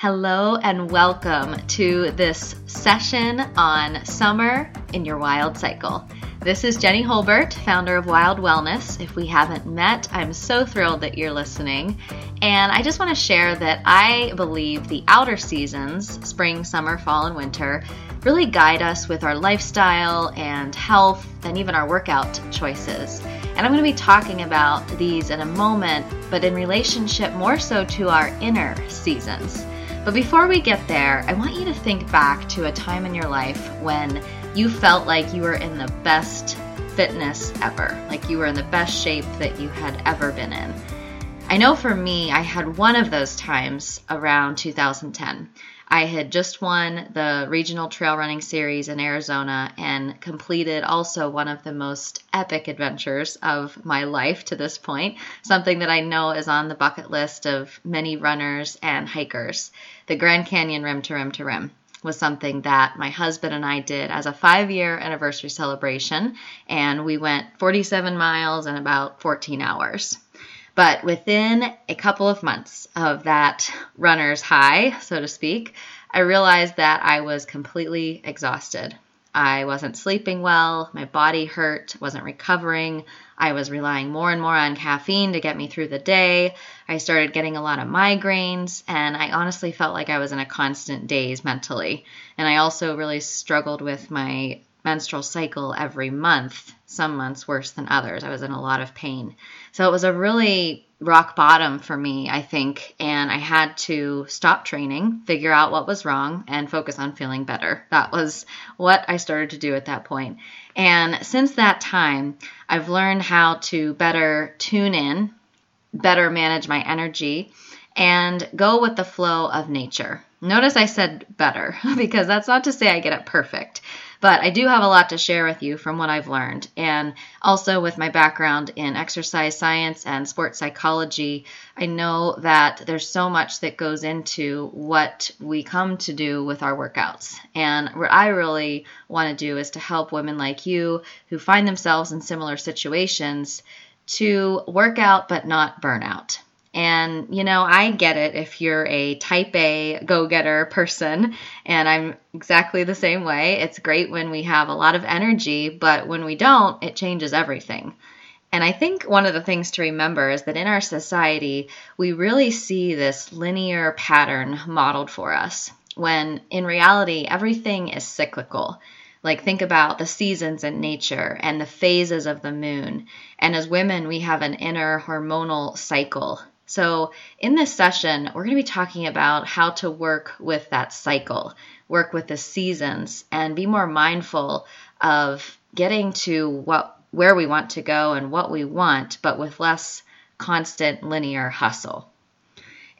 Hello and welcome to this session on summer in your wild cycle. This is Jenny Holbert, founder of Wild Wellness. If we haven't met, I'm so thrilled that you're listening. And I just want to share that I believe the outer seasons, spring, summer, fall, and winter, really guide us with our lifestyle and health and even our workout choices. And I'm going to be talking about these in a moment, but in relationship more so to our inner seasons. But before we get there, I want you to think back to a time in your life when you felt like you were in the best fitness ever, like you were in the best shape that you had ever been in. I know for me, I had one of those times around 2010. I had just won the regional trail running series in Arizona and completed also one of the most epic adventures of my life to this point, something that I know is on the bucket list of many runners and hikers. The Grand Canyon Rim to Rim to Rim was something that my husband and I did as a five year anniversary celebration, and we went 47 miles in about 14 hours. But within a couple of months of that runner's high, so to speak, I realized that I was completely exhausted. I wasn't sleeping well, my body hurt, wasn't recovering. I was relying more and more on caffeine to get me through the day. I started getting a lot of migraines, and I honestly felt like I was in a constant daze mentally. And I also really struggled with my menstrual cycle every month, some months worse than others. I was in a lot of pain. So it was a really rock bottom for me, I think, and I had to stop training, figure out what was wrong, and focus on feeling better. That was what I started to do at that point. And since that time, I've learned how to better tune in, better manage my energy, and go with the flow of nature. Notice I said better because that's not to say I get it perfect. But I do have a lot to share with you from what I've learned. And also with my background in exercise science and sports psychology, I know that there's so much that goes into what we come to do with our workouts. And what I really want to do is to help women like you who find themselves in similar situations to work out but not burn out. And, you know, I get it if you're a type A go getter person, and I'm exactly the same way. It's great when we have a lot of energy, but when we don't, it changes everything. And I think one of the things to remember is that in our society, we really see this linear pattern modeled for us, when in reality, everything is cyclical. Like, think about the seasons in nature and the phases of the moon. And as women, we have an inner hormonal cycle so, in this session, we're going to be talking about how to work with that cycle, work with the seasons, and be more mindful of getting to what where we want to go and what we want, but with less constant linear hustle.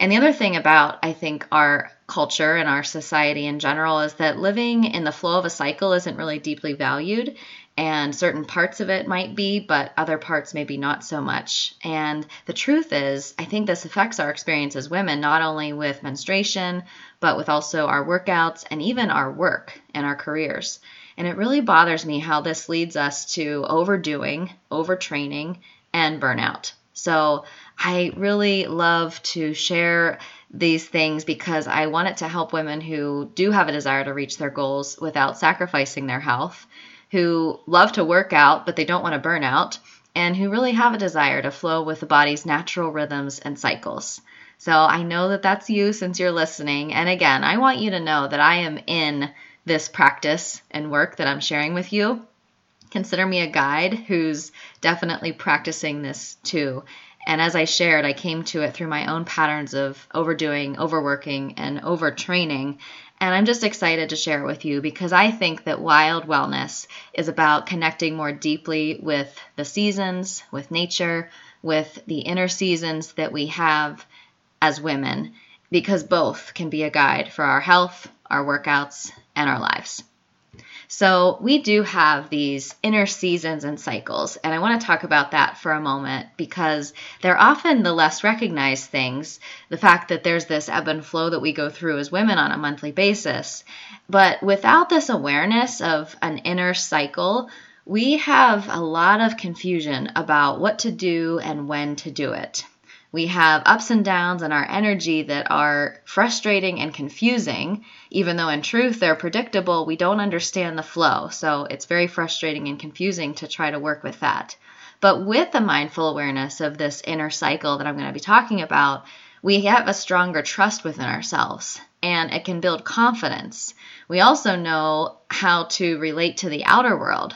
And the other thing about, I think, our culture and our society in general is that living in the flow of a cycle isn't really deeply valued and certain parts of it might be, but other parts maybe not so much. And the truth is, I think this affects our experience as women, not only with menstruation, but with also our workouts and even our work and our careers. And it really bothers me how this leads us to overdoing, overtraining, and burnout. So I really love to share these things because I want it to help women who do have a desire to reach their goals without sacrificing their health who love to work out, but they don't want to burn out, and who really have a desire to flow with the body's natural rhythms and cycles. So I know that that's you since you're listening. And again, I want you to know that I am in this practice and work that I'm sharing with you. Consider me a guide who's definitely practicing this too. And as I shared, I came to it through my own patterns of overdoing, overworking, and overtraining. And I'm just excited to share it with you because I think that wild wellness is about connecting more deeply with the seasons, with nature, with the inner seasons that we have as women, because both can be a guide for our health, our workouts, and our lives. So, we do have these inner seasons and cycles, and I want to talk about that for a moment because they're often the less recognized things. The fact that there's this ebb and flow that we go through as women on a monthly basis. But without this awareness of an inner cycle, we have a lot of confusion about what to do and when to do it. We have ups and downs in our energy that are frustrating and confusing, even though in truth they're predictable. We don't understand the flow. So it's very frustrating and confusing to try to work with that. But with the mindful awareness of this inner cycle that I'm going to be talking about, we have a stronger trust within ourselves and it can build confidence. We also know how to relate to the outer world.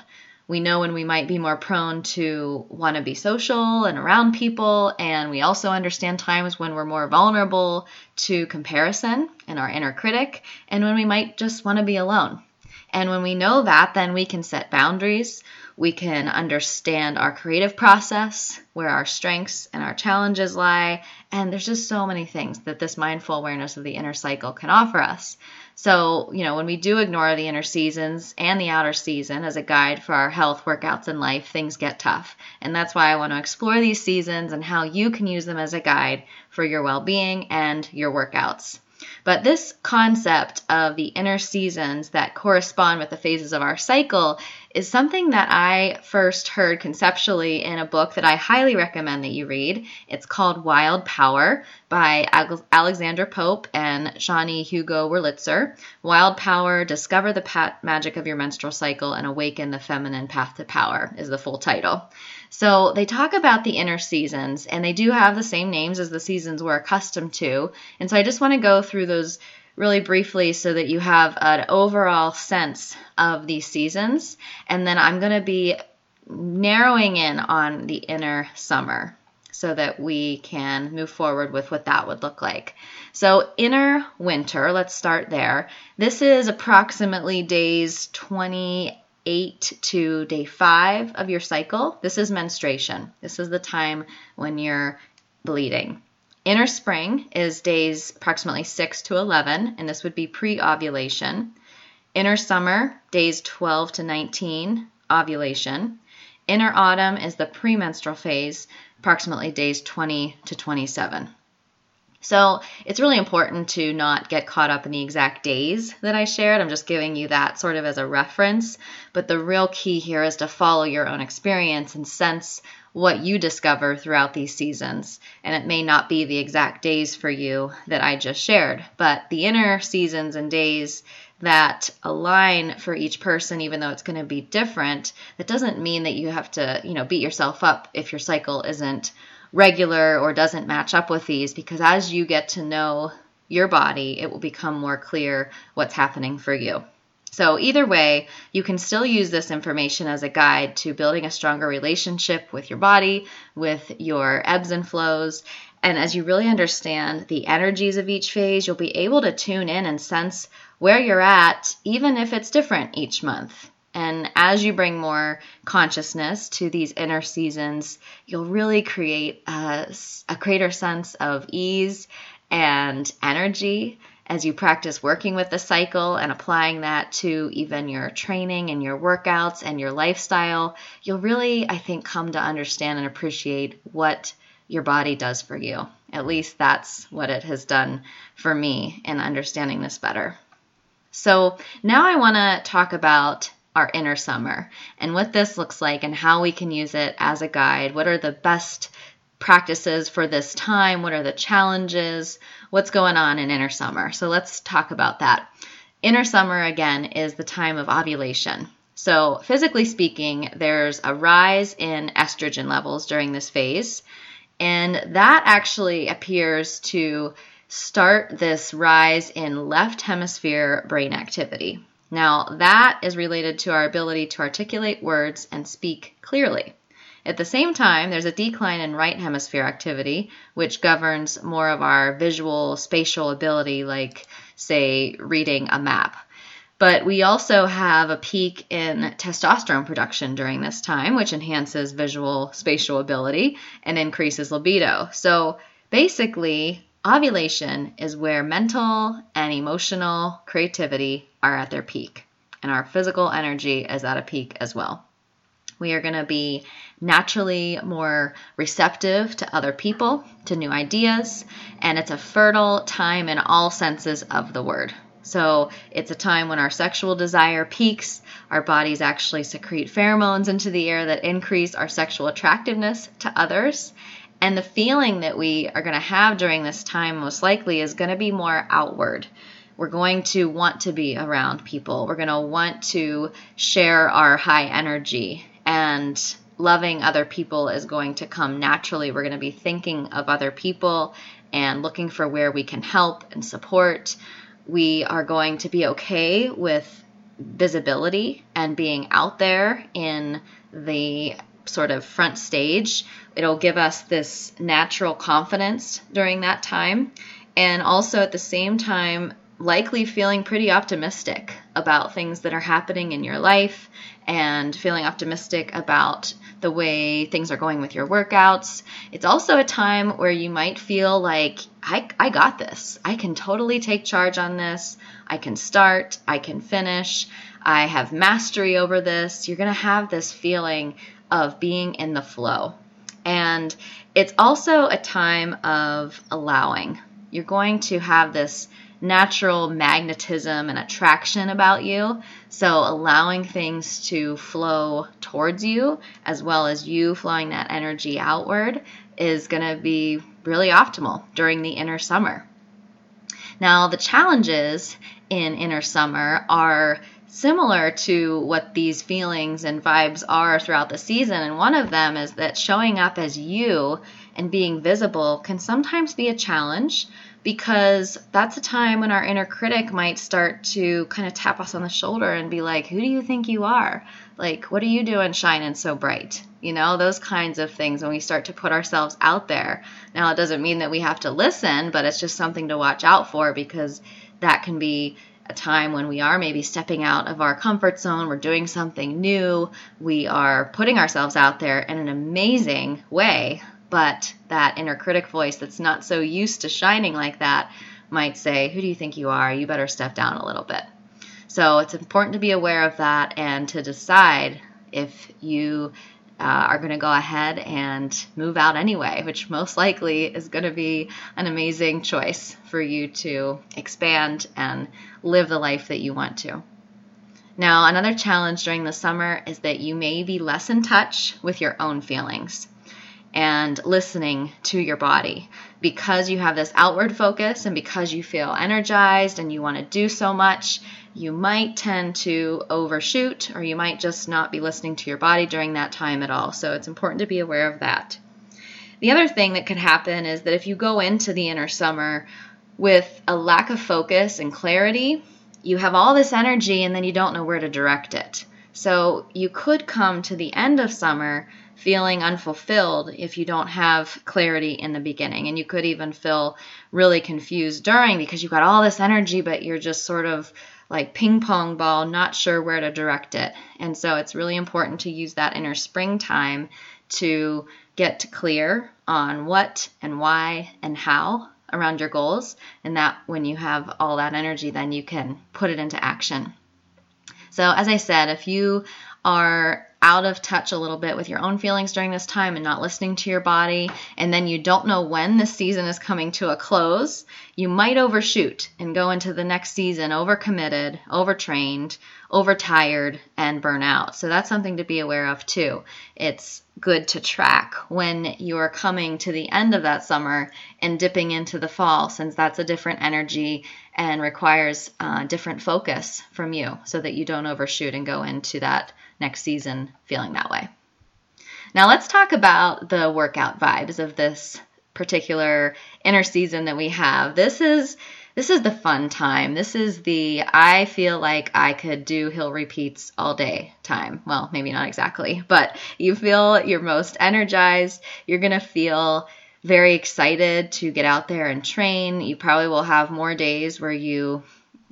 We know when we might be more prone to want to be social and around people, and we also understand times when we're more vulnerable to comparison and our inner critic, and when we might just want to be alone. And when we know that, then we can set boundaries. We can understand our creative process, where our strengths and our challenges lie. And there's just so many things that this mindful awareness of the inner cycle can offer us. So, you know, when we do ignore the inner seasons and the outer season as a guide for our health, workouts, and life, things get tough. And that's why I want to explore these seasons and how you can use them as a guide for your well being and your workouts. But this concept of the inner seasons that correspond with the phases of our cycle is something that I first heard conceptually in a book that I highly recommend that you read. It's called Wild Power by Alexandra Pope and Sjanie Hugo Wurlitzer. Wild Power Discover the Magic of Your Menstrual Cycle and Awaken the Feminine Path to Power is the full title. So they talk about the inner seasons, and they do have the same names as the seasons we're accustomed to. And so I just want to go through those really briefly so that you have an overall sense of these seasons. And then I'm going to be narrowing in on the inner summer so that we can move forward with what that would look like. So, inner winter, let's start there. This is approximately days 28 to day 5 of your cycle. This is menstruation. This is the time when you're bleeding. Inner spring is days approximately 6 to 11, and this would be pre ovulation. Inner summer, days 12 to 19, ovulation. Inner autumn is the premenstrual phase, approximately days 20 to 27. So it's really important to not get caught up in the exact days that I shared. I'm just giving you that sort of as a reference. But the real key here is to follow your own experience and sense what you discover throughout these seasons. And it may not be the exact days for you that I just shared, but the inner seasons and days that align for each person even though it's going to be different that doesn't mean that you have to you know beat yourself up if your cycle isn't regular or doesn't match up with these because as you get to know your body it will become more clear what's happening for you so, either way, you can still use this information as a guide to building a stronger relationship with your body, with your ebbs and flows. And as you really understand the energies of each phase, you'll be able to tune in and sense where you're at, even if it's different each month. And as you bring more consciousness to these inner seasons, you'll really create a, a greater sense of ease and energy as you practice working with the cycle and applying that to even your training and your workouts and your lifestyle, you'll really, I think, come to understand and appreciate what your body does for you. At least that's what it has done for me in understanding this better. So now I want to talk about our inner summer and what this looks like and how we can use it as a guide. What are the best practices for this time? What are the challenges? What's going on in inner summer? So let's talk about that. Inner summer, again, is the time of ovulation. So, physically speaking, there's a rise in estrogen levels during this phase, and that actually appears to start this rise in left hemisphere brain activity. Now, that is related to our ability to articulate words and speak clearly. At the same time, there's a decline in right hemisphere activity, which governs more of our visual spatial ability, like, say, reading a map. But we also have a peak in testosterone production during this time, which enhances visual spatial ability and increases libido. So basically, ovulation is where mental and emotional creativity are at their peak, and our physical energy is at a peak as well. We are going to be naturally more receptive to other people, to new ideas, and it's a fertile time in all senses of the word. So it's a time when our sexual desire peaks, our bodies actually secrete pheromones into the air that increase our sexual attractiveness to others, And the feeling that we are going to have during this time, most likely, is going to be more outward. We're going to want to be around people. We're going to want to share our high energy. And loving other people is going to come naturally. We're going to be thinking of other people and looking for where we can help and support. We are going to be okay with visibility and being out there in the sort of front stage. It'll give us this natural confidence during that time. And also at the same time, likely feeling pretty optimistic about things that are happening in your life and feeling optimistic about the way things are going with your workouts. It's also a time where you might feel like, I, I got this. I can totally take charge on this. I can start. I can finish. I have mastery over this. You're going to have this feeling of being in the flow. And it's also a time of allowing. You're going to have this natural magnetism and attraction about you. So, allowing things to flow towards you as well as you flowing that energy outward is going to be really optimal during the inner summer. Now, the challenges in inner summer are similar to what these feelings and vibes are throughout the season. And one of them is that showing up as you and being visible can sometimes be a challenge because that's a time when our inner critic might start to kind of tap us on the shoulder and be like, Who do you think you are? Like, what are you doing shining so bright? You know, those kinds of things when we start to put ourselves out there. Now, it doesn't mean that we have to listen, but it's just something to watch out for because that can be a time when we are maybe stepping out of our comfort zone, we're doing something new, we are putting ourselves out there in an amazing way but that inner critic voice that's not so used to shining like that might say, Who do you think you are? You better step down a little bit. So it's important to be aware of that and to decide if you uh, are going to go ahead and move out anyway, which most likely is going to be an amazing choice for you to expand and live the life that you want to. Now, another challenge during the summer is that you may be less in touch with your own feelings and listening to your body. Because you have this outward focus and because you feel energized and you want to do so much, you might tend to overshoot or you might just not be listening to your body during that time at all. So it's important to be aware of that. The other thing that could happen is that if you go into the inner summer with a lack of focus and clarity, you have all this energy and then you don't know where to direct it. So you could come to the end of summer feeling unfulfilled if you don't have clarity in the beginning. And you could even feel really confused during because you've got all this energy, but you're just sort of like ping pong ball, not sure where to direct it. And so it's really important to use that inner springtime to get clear on what and why and how around your goals. And that when you have all that energy, then you can put it into action. So, as I said, if you are out of touch a little bit with your own feelings during this time and not listening to your body, and then you don't know when the season is coming to a close, you might overshoot and go into the next season overcommitted, overtrained, overtired, and burn out. So that's something to be aware of too. It's good to track when you're coming to the end of that summer and dipping into the fall, since that's a different energy and requires uh, different focus from you so that you don't overshoot and go into that next season feeling that way. Now, let's talk about the workout vibes of this particular inner season that we have. This is this is the fun time. This is the I feel like I could do hill repeats all day time. Well, maybe not exactly, but you feel you're most energized. You're going to feel very excited to get out there and train. You probably will have more days where you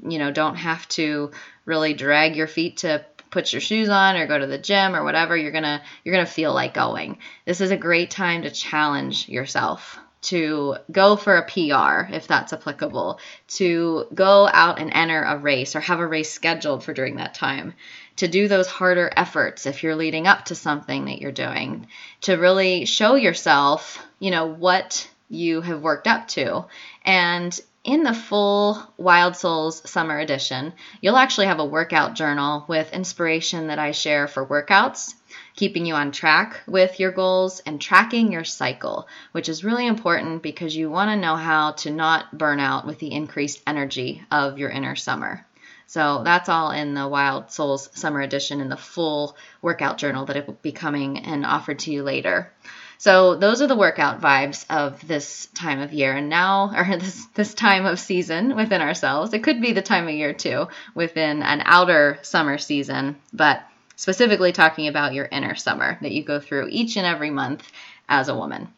you know don't have to really drag your feet to put your shoes on or go to the gym or whatever you're going to you're going to feel like going. This is a great time to challenge yourself to go for a PR if that's applicable, to go out and enter a race or have a race scheduled for during that time, to do those harder efforts if you're leading up to something that you're doing, to really show yourself, you know, what you have worked up to. And in the full Wild Souls Summer Edition, you'll actually have a workout journal with inspiration that I share for workouts. keeping you on track with your goals, and tracking your cycle, which is really important because you want to know how to not burn out with the increased energy of your inner summer. So that's all in the Wild Souls Summer Edition in the full workout journal that it will be coming and offered to you later. So those are the workout vibes of this time of year and now or this this time of season within ourselves. It could be the time of year too within an outer summer season, but specifically talking about your inner summer that you go through each and every month as a woman.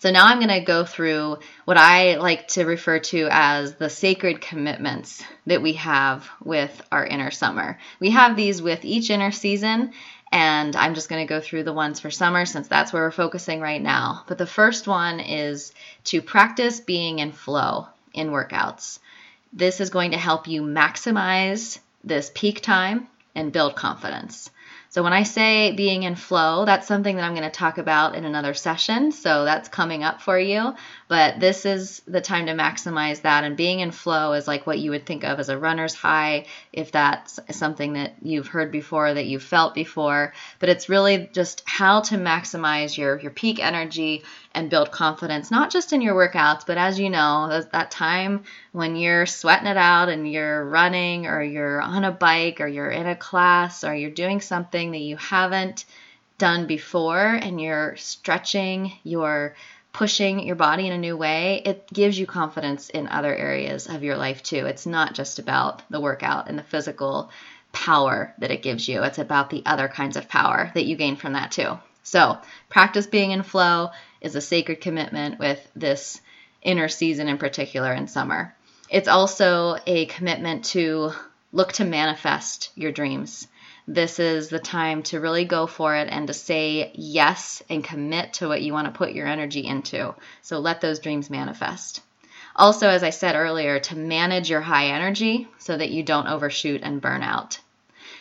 So now I'm going to go through what I like to refer to as the sacred commitments that we have with our inner summer. We have these with each inner season, and I'm just going to go through the ones for summer since that's where we're focusing right now. But the first one is to practice being in flow in workouts. This is going to help you maximize this peak time and build confidence. So when I say being in flow, that's something that I'm going to talk about in another session. So that's coming up for you. But this is the time to maximize that. And being in flow is like what you would think of as a runner's high, if that's something that you've heard before, that you've felt before. But it's really just how to maximize your, your peak energy and build confidence, not just in your workouts, but as you know, that time when you're sweating it out and you're running or you're on a bike or you're in a class or you're doing something that you haven't done before and you're stretching, you're pushing your body in a new way, it gives you confidence in other areas of your life too. It's not just about the workout and the physical power that it gives you, it's about the other kinds of power that you gain from that too. So, practice being in flow is a sacred commitment with this inner season in particular in summer. It's also a commitment to look to manifest your dreams. This is the time to really go for it and to say yes and commit to what you want to put your energy into. So let those dreams manifest. Also, as I said earlier, to manage your high energy so that you don't overshoot and burn out.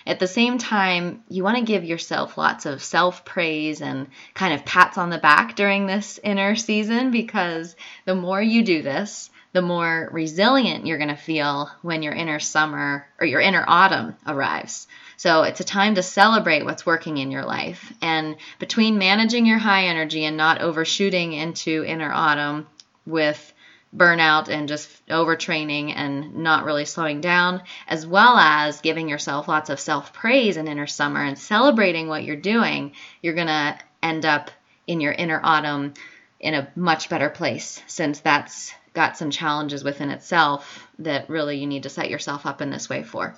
At the same time, you want to give yourself lots of self praise and kind of pats on the back during this inner season because the more you do this, the more resilient you're going to feel when your inner summer or your inner autumn arrives. So it's a time to celebrate what's working in your life. And between managing your high energy and not overshooting into inner autumn with burnout and just overtraining and not really slowing down, as well as giving yourself lots of self praise in inner summer and celebrating what you're doing, you're going to end up in your inner autumn in a much better place since that's got some challenges within itself that really you need to set yourself up in this way for.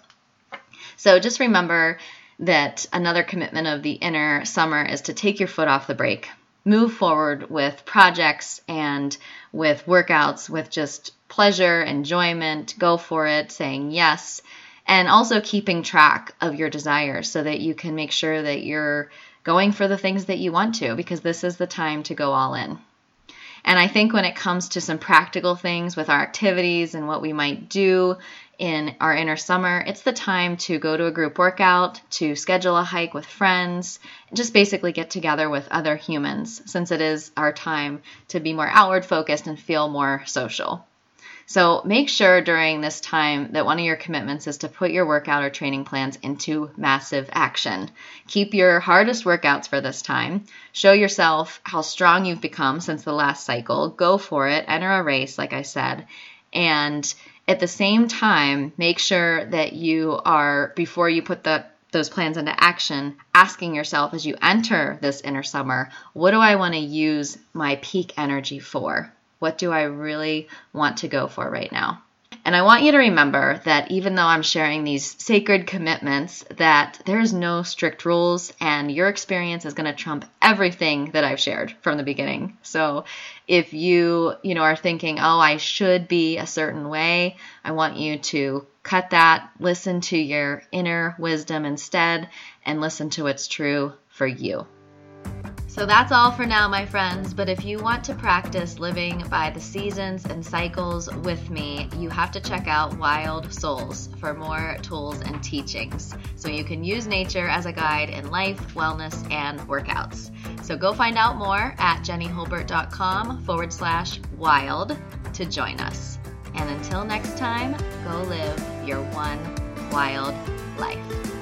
So just remember that another commitment of the inner summer is to take your foot off the brake move forward with projects and with workouts with just pleasure, enjoyment, go for it, saying yes, and also keeping track of your desires so that you can make sure that you're going for the things that you want to because this is the time to go all in. And I think when it comes to some practical things with our activities and what we might do in our inner summer, it's the time to go to a group workout, to schedule a hike with friends, just basically get together with other humans since it is our time to be more outward focused and feel more social. So make sure during this time that one of your commitments is to put your workout or training plans into massive action. Keep your hardest workouts for this time. Show yourself how strong you've become since the last cycle. Go for it. Enter a race, like I said. And at the same time, make sure that you are, before you put the those plans into action, asking yourself as you enter this inner summer, what do I want to use my peak energy for? What do I really want to go for right now? And I want you to remember that even though I'm sharing these sacred commitments, that there's no strict rules and your experience is going to trump everything that I've shared from the beginning. So if you, you know, are thinking, "Oh, I should be a certain way," I want you to cut that, listen to your inner wisdom instead and listen to what's true for you. So that's all for now, my friends. But if you want to practice living by the seasons and cycles with me, you have to check out Wild Souls for more tools and teachings. So you can use nature as a guide in life, wellness, and workouts. So go find out more at jennyholbert.com forward slash wild to join us. And until next time, go live your one wild life.